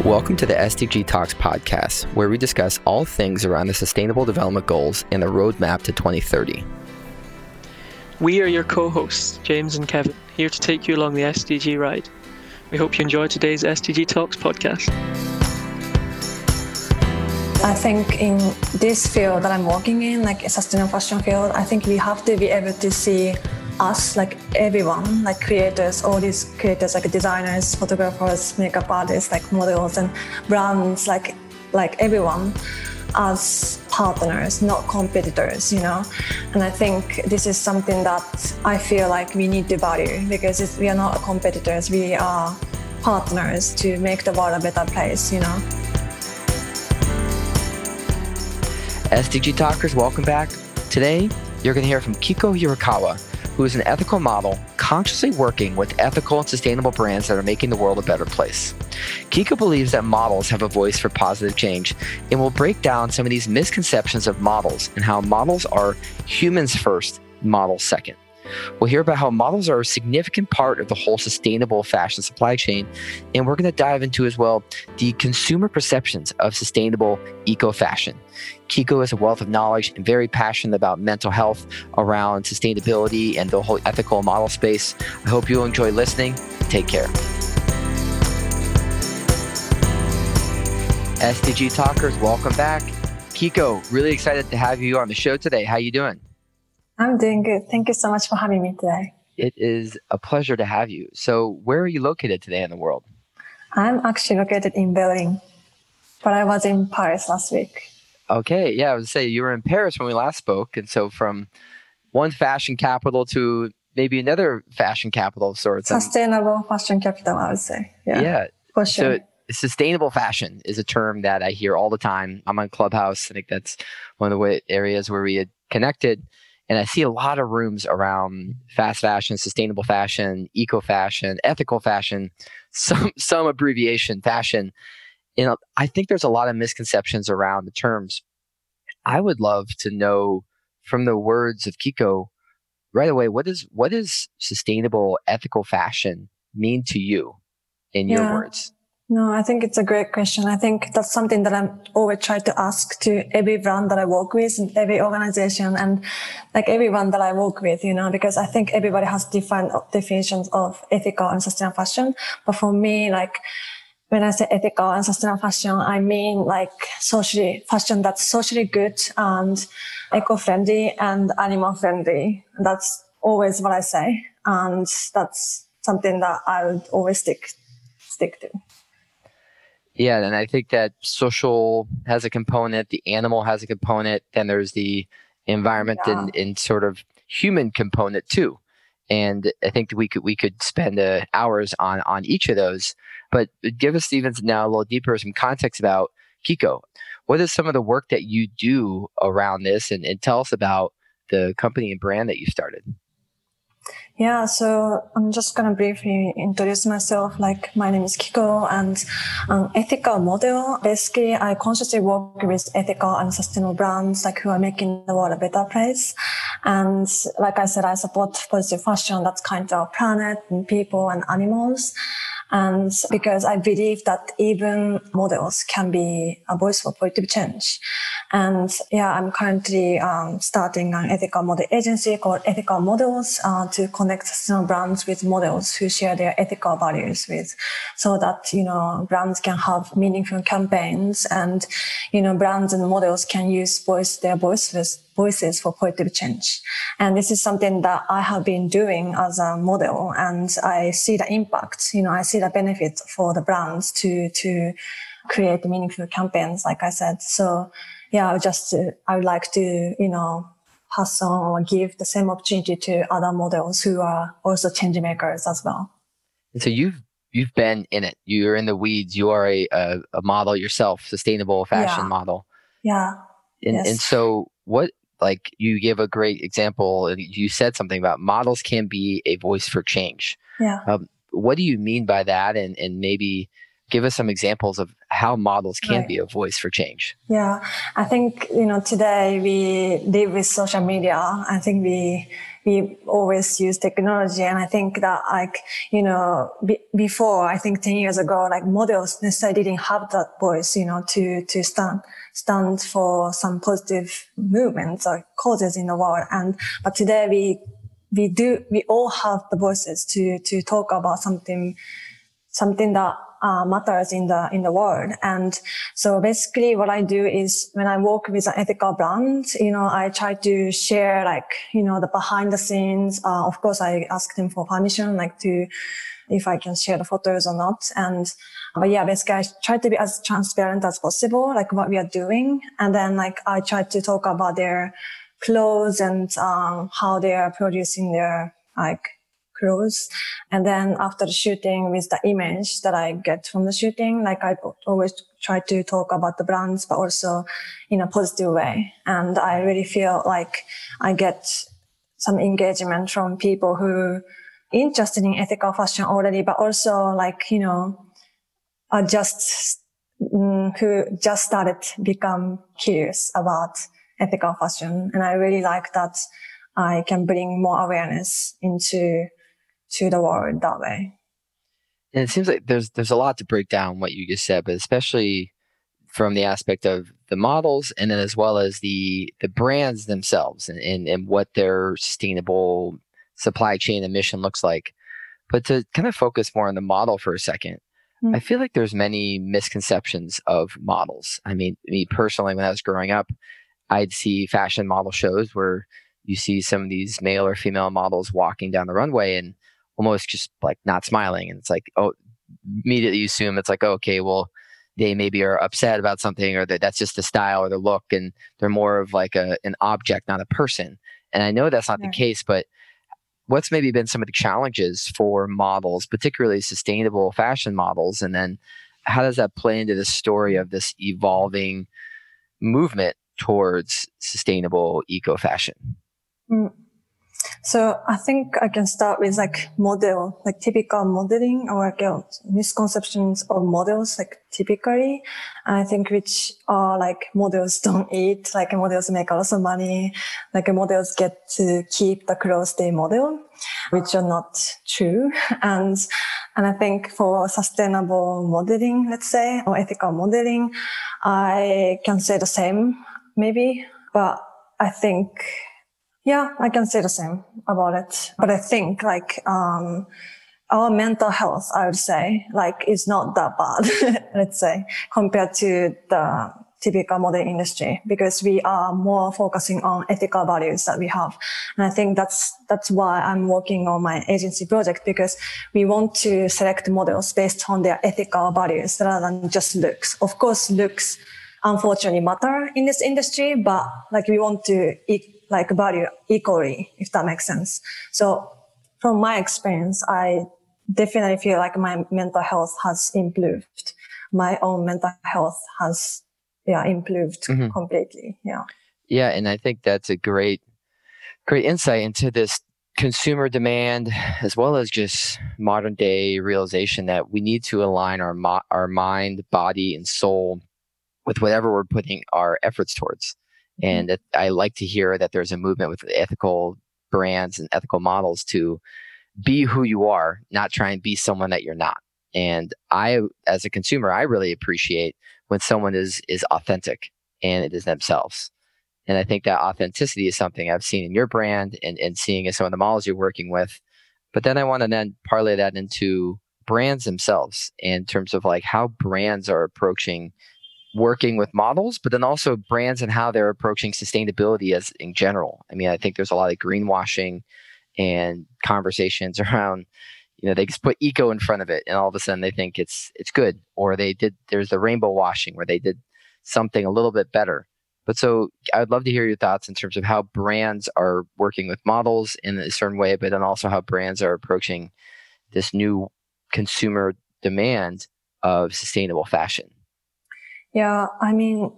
Welcome to the SDG Talks podcast, where we discuss all things around the Sustainable Development Goals and the roadmap to 2030. We are your co hosts, James and Kevin, here to take you along the SDG ride. We hope you enjoy today's SDG Talks podcast. I think in this field that I'm working in, like a sustainable fashion field, I think we have to be able to see us, like everyone, like creators, all these creators, like designers, photographers, makeup artists, like models and brands, like like everyone as partners, not competitors, you know. And I think this is something that I feel like we need to value because we are not competitors, we are partners to make the world a better place, you know. SDG Talkers, welcome back. Today, you're going to hear from Kiko Hirakawa, who is an ethical model consciously working with ethical and sustainable brands that are making the world a better place. Kiko believes that models have a voice for positive change and will break down some of these misconceptions of models and how models are humans first, models second. We'll hear about how models are a significant part of the whole sustainable fashion supply chain. And we're going to dive into as well the consumer perceptions of sustainable eco fashion. Kiko is a wealth of knowledge and very passionate about mental health around sustainability and the whole ethical model space. I hope you'll enjoy listening. Take care. SDG Talkers, welcome back. Kiko, really excited to have you on the show today. How you doing? I'm doing good. Thank you so much for having me today. It is a pleasure to have you. So, where are you located today in the world? I'm actually located in Berlin, but I was in Paris last week. Okay, yeah, I would say you were in Paris when we last spoke, and so from one fashion capital to maybe another fashion capital of sorts. Sustainable fashion capital, I would say. Yeah, yeah, for sure. So, sustainable fashion is a term that I hear all the time. I'm on Clubhouse. I think that's one of the areas where we had connected. And I see a lot of rooms around fast fashion, sustainable fashion, eco fashion, ethical fashion, some some abbreviation fashion. You know, I think there's a lot of misconceptions around the terms. I would love to know from the words of Kiko right away what is what is sustainable ethical fashion mean to you in your words? No, I think it's a great question. I think that's something that I'm always trying to ask to every brand that I work with and every organization and like everyone that I work with, you know, because I think everybody has different definitions of ethical and sustainable fashion. But for me, like when I say ethical and sustainable fashion, I mean like socially fashion that's socially good and eco-friendly and animal friendly. That's always what I say. And that's something that I would always stick, stick to. Yeah, and I think that social has a component, the animal has a component, then there's the environment yeah. and, and sort of human component too. And I think that we could we could spend uh, hours on on each of those. But give us even now a little deeper some context about Kiko. What is some of the work that you do around this, and, and tell us about the company and brand that you started? Yeah, so I'm just gonna briefly introduce myself. Like, my name is Kiko, and um, ethical model. Basically, I consciously work with ethical and sustainable brands, like who are making the world a better place. And like I said, I support positive fashion that's kind to our planet and people and animals. And because I believe that even models can be a voice for positive change. And yeah, I'm currently um, starting an ethical model agency called Ethical Models uh, to connect sustainable brands with models who share their ethical values with, so that you know brands can have meaningful campaigns and you know brands and models can use voice their voices voices for positive change. And this is something that I have been doing as a model and I see the impact, you know, I see the benefit for the brands to, to create meaningful campaigns, like I said. So yeah, I would just, uh, I would like to, you know, pass on or give the same opportunity to other models who are also change makers as well. And so you've you've been in it. You're in the weeds. You are a a, a model yourself, sustainable fashion yeah. model. Yeah. And yes. and so what like you give a great example you said something about models can be a voice for change. Yeah. Um, what do you mean by that? And and maybe give us some examples of how models can right. be a voice for change. Yeah. I think you know today we live with social media. I think we we always use technology. And I think that like, you know, be, before, I think 10 years ago, like models necessarily didn't have that voice, you know, to, to stand, stand for some positive movements or causes in the world. And, but today we, we do, we all have the voices to, to talk about something, something that uh, matters in the in the world. And so basically, what I do is when I work with an ethical brand, you know, I try to share like you know the behind the scenes. Uh, of course, I ask them for permission, like to if I can share the photos or not. And but yeah, basically, I try to be as transparent as possible, like what we are doing, and then like I try to talk about their clothes and um, how they are producing their like clothes. And then after the shooting with the image that I get from the shooting, like I always try to talk about the brands, but also in a positive way. And I really feel like I get some engagement from people who interested in ethical fashion already, but also like, you know, are just, mm, who just started become curious about ethical fashion. And I really like that I can bring more awareness into to the world that way. And it seems like there's there's a lot to break down what you just said, but especially from the aspect of the models and then as well as the the brands themselves and, and, and what their sustainable supply chain and mission looks like. But to kind of focus more on the model for a 2nd mm-hmm. I feel like there's many misconceptions of models. I mean, me personally, when I was growing up, I'd see fashion model shows where you see some of these male or female models walking down the runway and almost just like not smiling. And it's like, oh, immediately you assume it's like, oh, okay, well, they maybe are upset about something or that that's just the style or the look and they're more of like a, an object, not a person. And I know that's not yeah. the case, but what's maybe been some of the challenges for models, particularly sustainable fashion models? And then how does that play into the story of this evolving movement towards sustainable eco fashion? Mm, So I think I can start with like model, like typical modeling or like misconceptions of models, like typically. I think which are like models don't eat, like models make a lot of money, like models get to keep the clothes they model, which are not true. And, and I think for sustainable modeling, let's say, or ethical modeling, I can say the same, maybe, but I think yeah, I can say the same about it. But I think like, um, our mental health, I would say, like, is not that bad, let's say, compared to the typical modern industry because we are more focusing on ethical values that we have. And I think that's, that's why I'm working on my agency project because we want to select models based on their ethical values rather than just looks. Of course, looks unfortunately matter in this industry, but like we want to like value equally, if that makes sense. So from my experience, I definitely feel like my mental health has improved. My own mental health has, yeah, improved mm-hmm. completely. Yeah. Yeah. And I think that's a great, great insight into this consumer demand as well as just modern day realization that we need to align our mo- our mind, body, and soul with whatever we're putting our efforts towards. Mm-hmm. And I like to hear that there's a movement with ethical brands and ethical models to be who you are, not try and be someone that you're not. And I, as a consumer, I really appreciate when someone is is authentic and it is themselves. And I think that authenticity is something I've seen in your brand and, and seeing in some of the models you're working with. But then I want to then parlay that into brands themselves in terms of like how brands are approaching working with models, but then also brands and how they're approaching sustainability as in general. I mean, I think there's a lot of greenwashing and conversations around, you know, they just put eco in front of it and all of a sudden they think it's it's good. Or they did there's the rainbow washing where they did something a little bit better. But so I'd love to hear your thoughts in terms of how brands are working with models in a certain way, but then also how brands are approaching this new consumer demand of sustainable fashion. Yeah, I mean,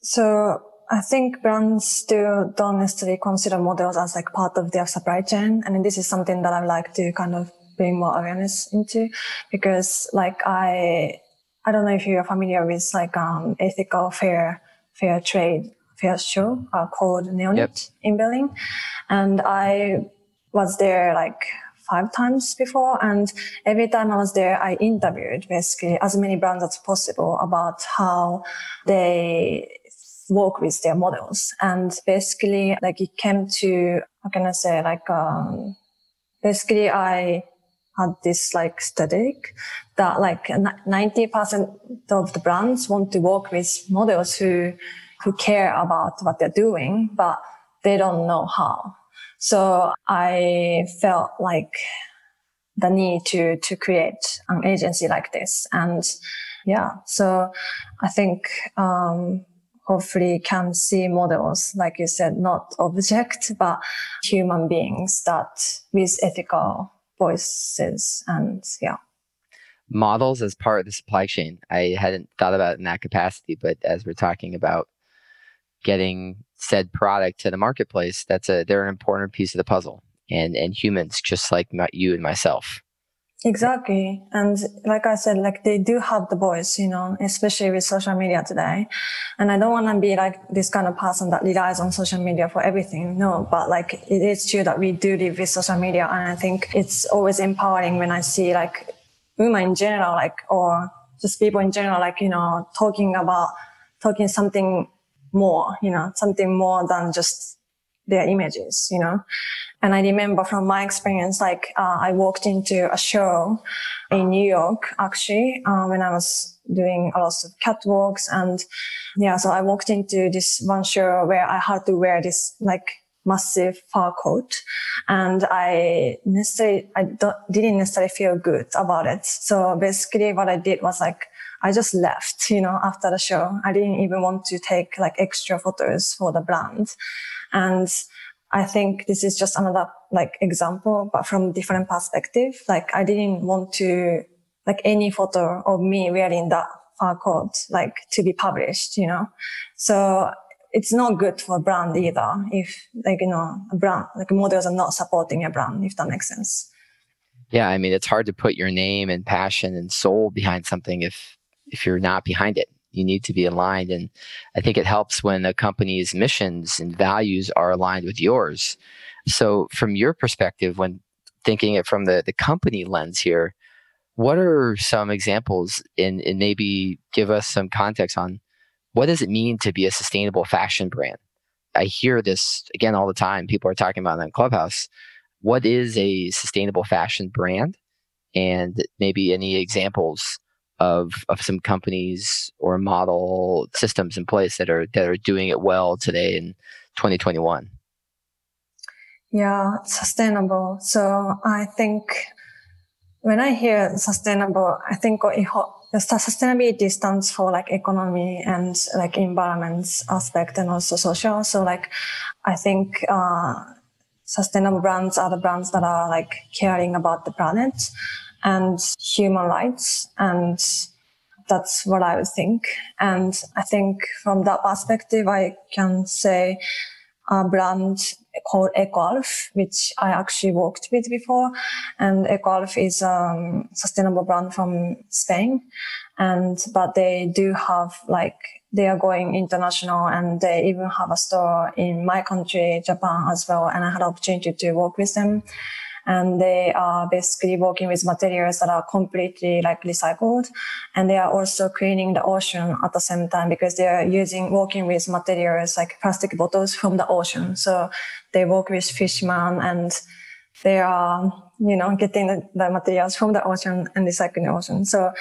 so I think brands still don't necessarily consider models as like part of their supply chain. And this is something that I'd like to kind of bring more awareness into because like I, I don't know if you're familiar with like, um, ethical fair, fair trade, fair show uh, called Neonyt yep. in Berlin. And I was there like five times before. And every time I was there, I interviewed basically as many brands as possible about how they work with their models. And basically, like it came to, how can I say, like, um, basically I had this like static that like 90% of the brands want to work with models who, who care about what they're doing, but they don't know how. So I felt like the need to, to create an agency like this. And yeah, so I think, um, hopefully can see models, like you said, not object, but human beings that with ethical voices and yeah. Models as part of the supply chain. I hadn't thought about in that capacity, but as we're talking about getting said product to the marketplace, that's a they're an important piece of the puzzle. And and humans, just like you and myself. Exactly. And like I said, like they do have the voice, you know, especially with social media today. And I don't want to be like this kind of person that relies on social media for everything. No, but like it is true that we do live with social media. And I think it's always empowering when I see like women in general, like, or just people in general, like, you know, talking about, talking something more, you know, something more than just their images, you know. And I remember from my experience, like uh, I walked into a show in New York actually uh, when I was doing a lot of catwalks and yeah, so I walked into this one show where I had to wear this like massive fur coat and I necessarily, I didn't necessarily feel good about it. So basically what I did was like, I just left, you know, after the show. I didn't even want to take like extra photos for the brand. And I think this is just another like example, but from different perspective. Like I didn't want to like any photo of me wearing that fur coat like to be published, you know. So it's not good for a brand either if like you know a brand like models are not supporting a brand if that makes sense. Yeah, I mean it's hard to put your name and passion and soul behind something if if you're not behind it you need to be aligned. And I think it helps when a company's missions and values are aligned with yours. So, from your perspective, when thinking it from the, the company lens here, what are some examples and, maybe give us some context on what does it mean to be a sustainable fashion brand? I hear this again all the time. People are talking about it in Clubhouse. What is a sustainable fashion brand? And maybe any examples of of some companies or model systems in place that are that are doing it well today in 2021 yeah sustainable. So i think when i hear sustainable i think sustainability stands for like economy and like environment aspect and also social. So like i think uh, sustainable brands are the brands that are like caring about the planet and human rights. And that's what I would think. And I think from that perspective, I can say a brand called EcoAlf, which I actually worked with before. And EcoAlf is a um, sustainable brand from Spain. And, but they do have like, they are going international and they even have a store in my country, Japan as well. And I had opportunity to work with them and they are basically working with materials that are completely like recycled. And they are also cleaning the ocean at the same time because they are using working with materials like plastic bottles from the ocean. So they work with fishermen and they are you know getting the, the materials from the ocean and recycling the ocean. So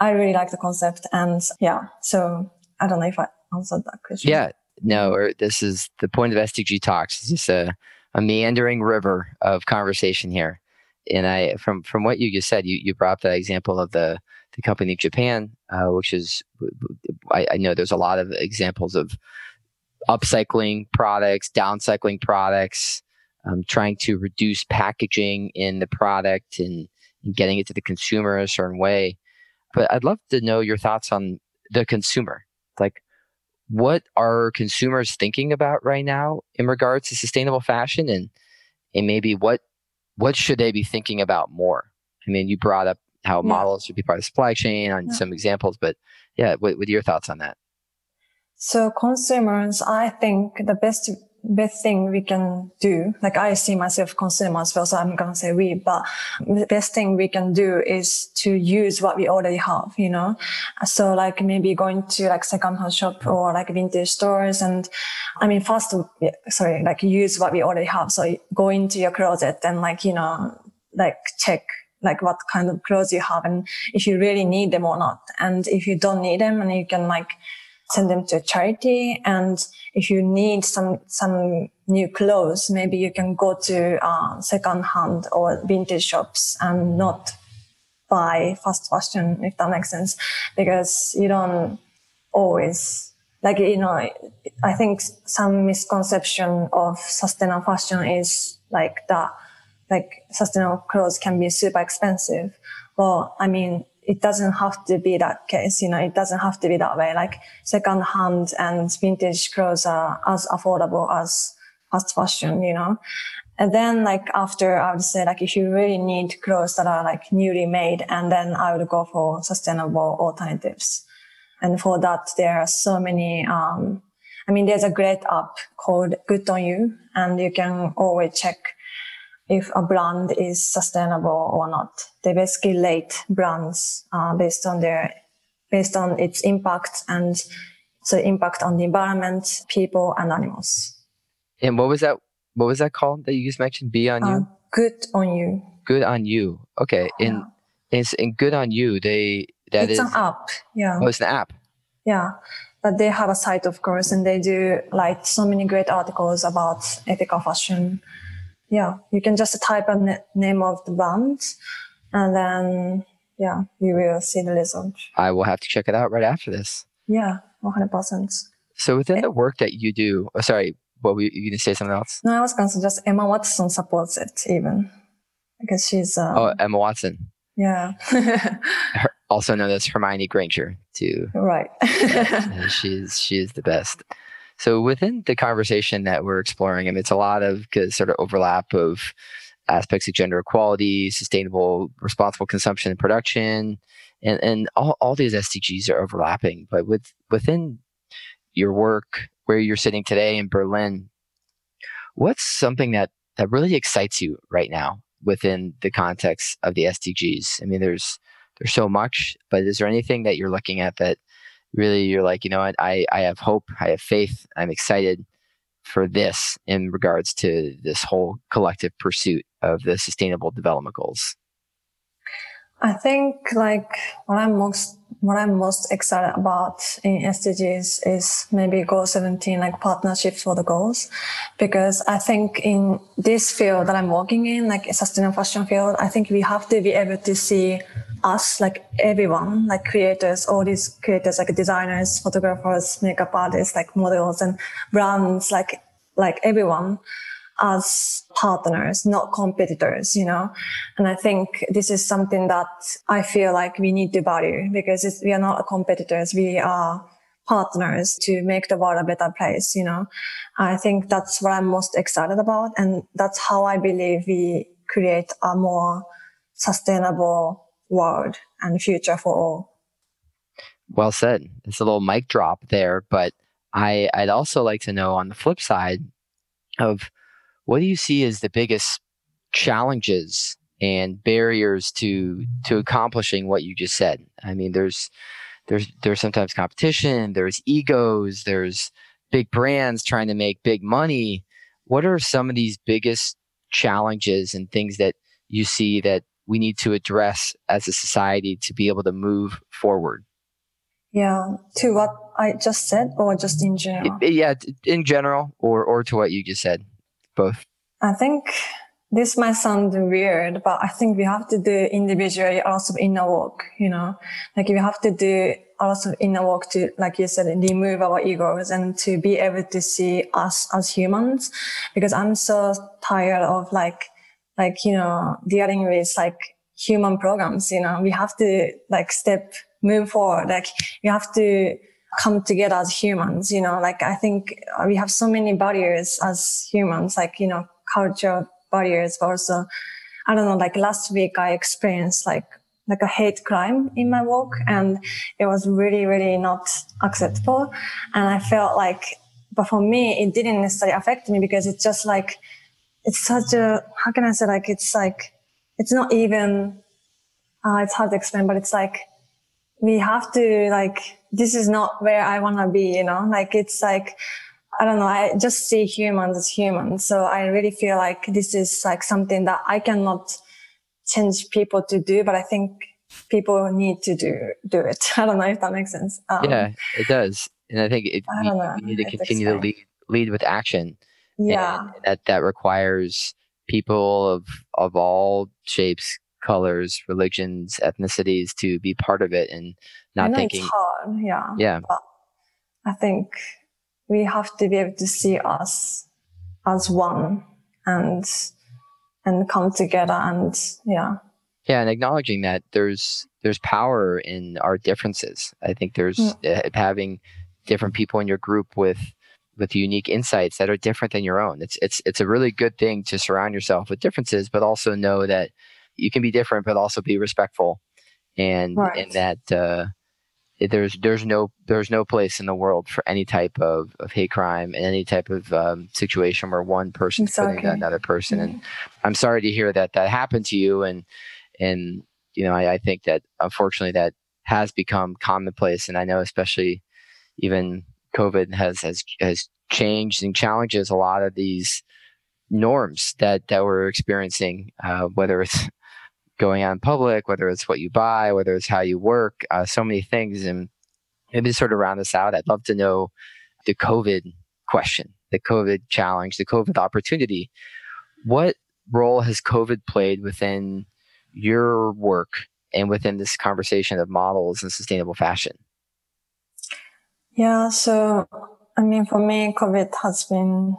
i really like the concept and yeah. So i don't know if i answered that question. Yeah. No or this is the point of sdg talks is just a a meandering river of conversation here. And I, from from what you just said, you you brought up the example of the the company Japan, uh, which is I, I know there's a lot of examples of upcycling products, downcycling products, um, trying to reduce packaging in the product and, and, getting it to the consumer a certain way. But I'd love to know your thoughts on the consumer. Like, what are consumers thinking about right now in regards to sustainable fashion and and maybe what what should they be thinking about more i mean you brought up how yeah. models should be part of the supply chain on yeah. some examples but yeah what, what are your thoughts on that So consumers, I think the best best thing we can do, like I see myself consumer as well, so I'm going to say we, but the best thing we can do is to use what we already have, you know? So like maybe going to like secondhand shop or like vintage stores and I mean, first, sorry, like use what we already have. So go into your closet and like, you know, like check like what kind of clothes you have and if you really need them or not. And if you don't need them and you can like send them to a charity. And if you need some, some new clothes, maybe you can go to uh, second hand or vintage shops and not buy fast fashion, if that makes sense, because you don't always like, you know, I think some misconception of sustainable fashion is like that, like sustainable clothes can be super expensive. Well, I mean, it doesn't have to be that case. You know, it doesn't have to be that way. Like second hand and vintage clothes are as affordable as fast fashion, you know. And then like after I would say like if you really need clothes that are like newly made and then I would go for sustainable alternatives. And for that, there are so many, um, I mean, there's a great app called Good on You and you can always check if a brand is sustainable or not. They basically rate brands uh, based on their based on its impact and so impact on the environment, people, and animals. And what was that? What was that called that you just mentioned? Be on uh, you. Good on you. Good on you. Okay. In yeah. it's in good on you. They that it's is, an app. Yeah. Oh, it's an app. Yeah. But they have a site, of course, and they do like so many great articles about ethical fashion yeah, you can just type a name of the band and then, yeah, you will see the result. I will have to check it out right after this. Yeah, 100%. So within the work that you do, oh, sorry, what were you, you going to say something else? No, I was going to suggest Emma Watson supports it even because she's. Um, oh, Emma Watson. Yeah. Her, also known as Hermione Granger, too. Right. she's she's the best. So within the conversation that we're exploring, I mean, it's a lot of sort of overlap of aspects of gender equality, sustainable, responsible consumption and production, and and all, all these SDGs are overlapping. But with within your work, where you're sitting today in Berlin, what's something that that really excites you right now within the context of the SDGs? I mean, there's there's so much, but is there anything that you're looking at that really you're like, you know what, I, I have hope, I have faith, I'm excited for this in regards to this whole collective pursuit of the sustainable development goals? I think like what I'm most what I'm most excited about in SDGs is maybe goal 17, like partnerships for the goals. Because I think in this field that I'm working in, like sustainable fashion field, I think we have to be able to see us, like everyone, like creators, all these creators, like designers, photographers, makeup artists, like models and brands, like, like everyone as partners, not competitors, you know? And I think this is something that I feel like we need to value because we are not competitors. We are partners to make the world a better place, you know? I think that's what I'm most excited about. And that's how I believe we create a more sustainable world and future for all. Well said. It's a little mic drop there, but I, I'd also like to know on the flip side of what do you see as the biggest challenges and barriers to to accomplishing what you just said? I mean, there's there's there's sometimes competition, there's egos, there's big brands trying to make big money. What are some of these biggest challenges and things that you see that we need to address as a society to be able to move forward? Yeah, to what I just said, or just in general? Yeah, in general, or or to what you just said, both. I think this might sound weird, but I think we have to do individually also inner work. You know, like we have to do also inner work to, like you said, remove our egos and to be able to see us as humans. Because I'm so tired of like like, you know, dealing with like human programs, you know, we have to like step, move forward. Like we have to come together as humans, you know, like I think we have so many barriers as humans, like, you know, cultural barriers, but also, I don't know, like last week I experienced like like a hate crime in my work and it was really, really not acceptable. And I felt like, but for me, it didn't necessarily affect me because it's just like, it's such a, how can I say like, it's like, it's not even, uh, it's hard to explain, but it's like, we have to like, this is not where I want to be, you know, like it's like, I don't know. I just see humans as humans. So I really feel like this is like something that I cannot change people to do, but I think people need to do do it. I don't know if that makes sense. Um, yeah, it does, and I think it, I we, we, need to continue to lead lead with action. Yeah, and that that requires people of of all shapes, colors, religions, ethnicities to be part of it and not thinking. It's hard, yeah. Yeah. But I think we have to be able to see us as one and and come together and yeah yeah and acknowledging that there's there's power in our differences i think there's mm. uh, having different people in your group with with unique insights that are different than your own it's it's it's a really good thing to surround yourself with differences but also know that you can be different but also be respectful and right. and that uh there's there's no there's no place in the world for any type of, of hate crime and any type of um, situation where one person is putting another person. Mm-hmm. And I'm sorry to hear that that happened to you. And and you know I, I think that unfortunately that has become commonplace. And I know especially even COVID has has has changed and challenges a lot of these norms that that we're experiencing, uh, whether it's going in public, whether it's what you buy, whether it's how you work, uh, so many things. And maybe to sort of round this out, I'd love to know the COVID question, the COVID challenge, the COVID opportunity. What role has COVID played within your work and within this conversation of models and sustainable fashion? Yeah, so I mean, for me, COVID has been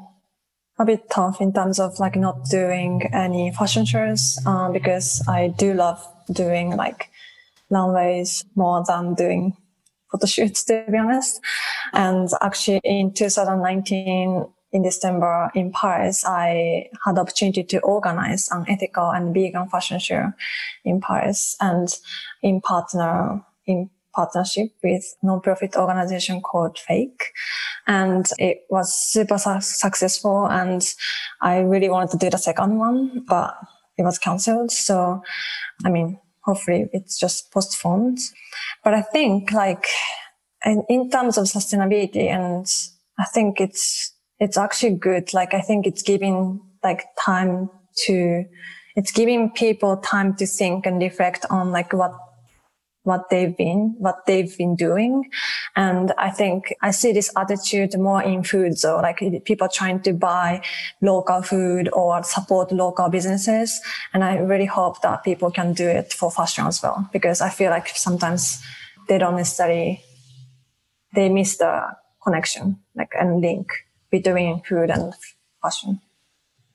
a bit tough in terms of like not doing any fashion shows uh, because I do love doing like runways more than doing photo shoots to be honest. And actually in 2019 in December in Paris, I had the opportunity to organize an ethical and vegan fashion show in Paris and in partner in partnership with non-profit organization called Fake. And it was super su- successful. And I really wanted to do the second one, but it was canceled. So, I mean, hopefully it's just postponed. But I think like in, in terms of sustainability and I think it's, it's actually good. Like I think it's giving like time to, it's giving people time to think and reflect on like what what they've been, what they've been doing. And I think I see this attitude more in food. So like people trying to buy local food or support local businesses. And I really hope that people can do it for fashion as well, because I feel like sometimes they don't necessarily, they miss the connection, like and link between food and fashion.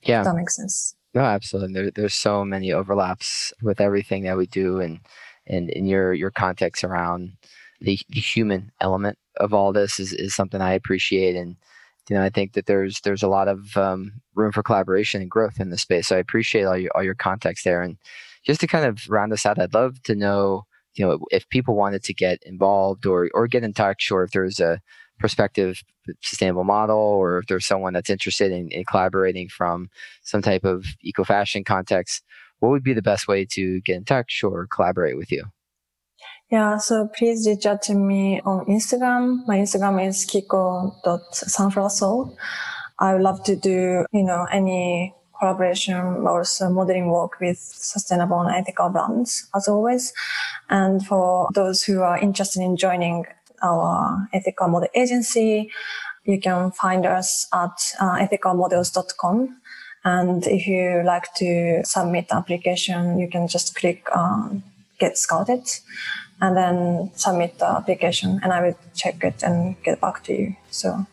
Yeah. that makes sense. No, absolutely. There, there's so many overlaps with everything that we do. And, and in your your context around the, the human element of all this is, is something I appreciate. And you know I think that there's there's a lot of um, room for collaboration and growth in this space. So I appreciate all your all your context there. And just to kind of round this out I'd love to know you know if people wanted to get involved or or get in touch or if there's a prospective sustainable model or if there's someone that's interested in, in collaborating from some type of eco fashion context what would be the best way to get in touch or collaborate with you? Yeah, so please reach out to me on Instagram. My Instagram is kiko.sunflowersoul. I would love to do, you know, any collaboration or modeling work with sustainable and ethical brands as always. And for those who are interested in joining our ethical model agency, you can find us at uh, ethicalmodels.com and if you like to submit application, you can just click on get scouted and then submit the application and I will check it and get back to you. So.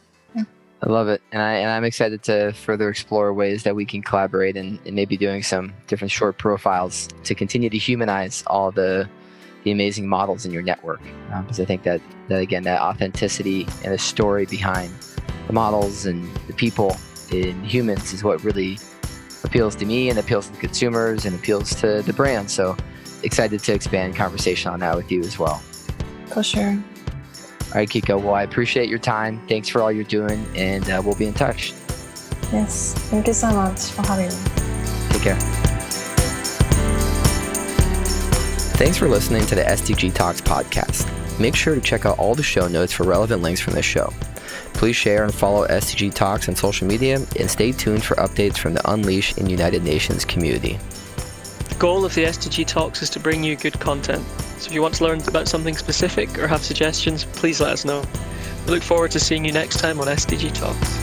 I love it. And I and I'm excited to further explore ways that we can collaborate and, and maybe doing some different short profiles to continue to humanize all the the amazing models in your network. Um, because I think that, that again that authenticity and the story behind the models and the people in humans is what really appeals to me and appeals to the consumers and appeals to the brand. So excited to expand conversation on that with you as well. For sure. All right, Kiko. Well, I appreciate your time. Thanks for all you're doing, and uh, we'll be in touch. Yes. Thank you so much for having me. Take care. Thanks for listening to the SDG Talks podcast. Make sure to check out all the show notes for relevant links from this show. Please share and follow SDG Talks on social media and stay tuned for updates from the Unleash in United Nations community. The goal of the SDG Talks is to bring you good content. So if you want to learn about something specific or have suggestions, please let us know. We look forward to seeing you next time on SDG Talks.